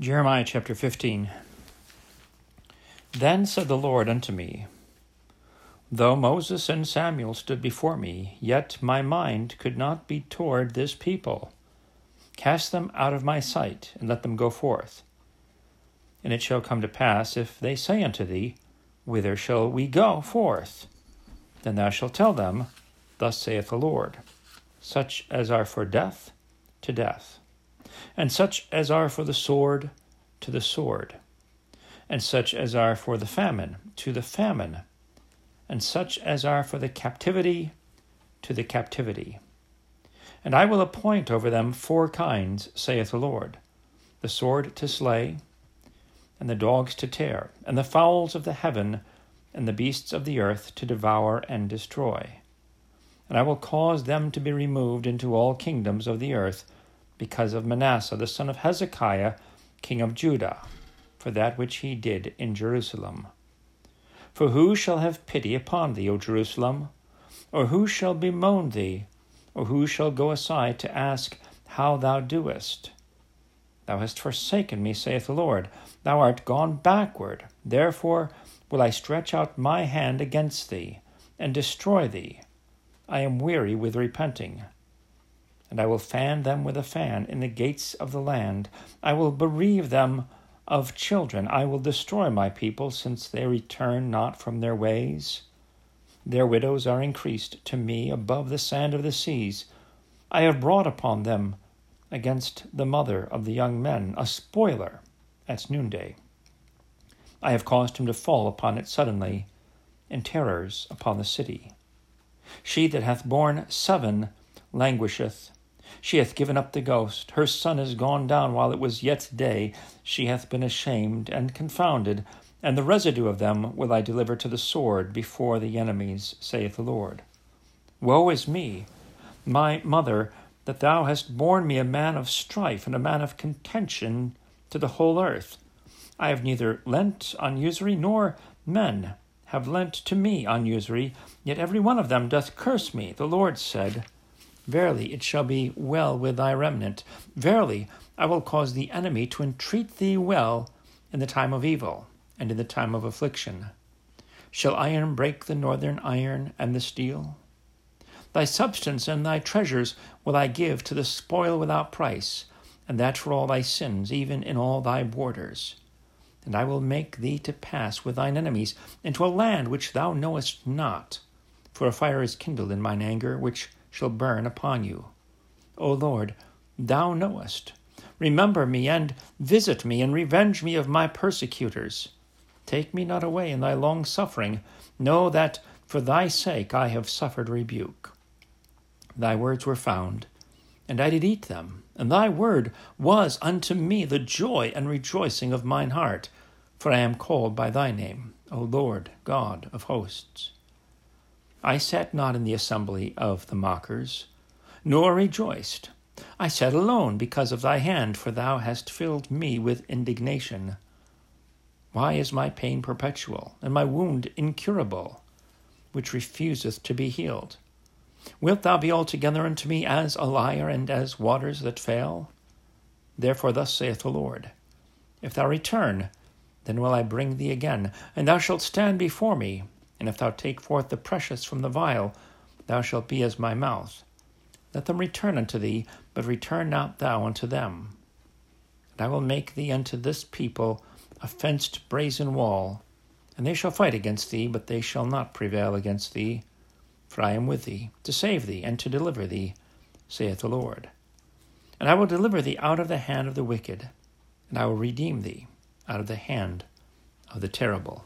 Jeremiah chapter 15. Then said the Lord unto me, Though Moses and Samuel stood before me, yet my mind could not be toward this people. Cast them out of my sight, and let them go forth. And it shall come to pass, if they say unto thee, Whither shall we go forth? Then thou shalt tell them, Thus saith the Lord, such as are for death, to death and such as are for the sword, to the sword, and such as are for the famine, to the famine, and such as are for the captivity, to the captivity. And I will appoint over them four kinds, saith the Lord the sword to slay, and the dogs to tear, and the fowls of the heaven, and the beasts of the earth to devour and destroy. And I will cause them to be removed into all kingdoms of the earth because of Manasseh the son of Hezekiah, king of Judah, for that which he did in Jerusalem. For who shall have pity upon thee, O Jerusalem? Or who shall bemoan thee? Or who shall go aside to ask how thou doest? Thou hast forsaken me, saith the Lord. Thou art gone backward. Therefore will I stretch out my hand against thee, and destroy thee. I am weary with repenting and I will fan them with a fan in the gates of the land. I will bereave them of children. I will destroy my people, since they return not from their ways. Their widows are increased to me above the sand of the seas. I have brought upon them against the mother of the young men a spoiler at noonday. I have caused him to fall upon it suddenly, and terrors upon the city. She that hath borne seven languisheth she hath given up the ghost. Her son is gone down while it was yet day. She hath been ashamed and confounded, and the residue of them will I deliver to the sword before the enemies, saith the Lord. Woe is me, my mother, that thou hast borne me a man of strife and a man of contention to the whole earth. I have neither lent on usury, nor men have lent to me on usury, yet every one of them doth curse me. The Lord said, Verily, it shall be well with thy remnant. Verily, I will cause the enemy to entreat thee well in the time of evil and in the time of affliction. Shall iron break the northern iron and the steel? Thy substance and thy treasures will I give to the spoil without price, and that for all thy sins, even in all thy borders. And I will make thee to pass with thine enemies into a land which thou knowest not. For a fire is kindled in mine anger, which shall burn upon you. O Lord, thou knowest. Remember me and visit me and revenge me of my persecutors. Take me not away in thy long suffering. Know that for thy sake I have suffered rebuke. Thy words were found, and I did eat them, and thy word was unto me the joy and rejoicing of mine heart, for I am called by thy name, O Lord God of hosts. I sat not in the assembly of the mockers, nor rejoiced. I sat alone because of thy hand, for thou hast filled me with indignation. Why is my pain perpetual, and my wound incurable, which refuseth to be healed? Wilt thou be altogether unto me as a liar, and as waters that fail? Therefore, thus saith the Lord If thou return, then will I bring thee again, and thou shalt stand before me, and if thou take forth the precious from the vial, thou shalt be as my mouth. Let them return unto thee, but return not thou unto them. And I will make thee unto this people a fenced brazen wall, and they shall fight against thee, but they shall not prevail against thee. For I am with thee, to save thee, and to deliver thee, saith the Lord. And I will deliver thee out of the hand of the wicked, and I will redeem thee out of the hand of the terrible.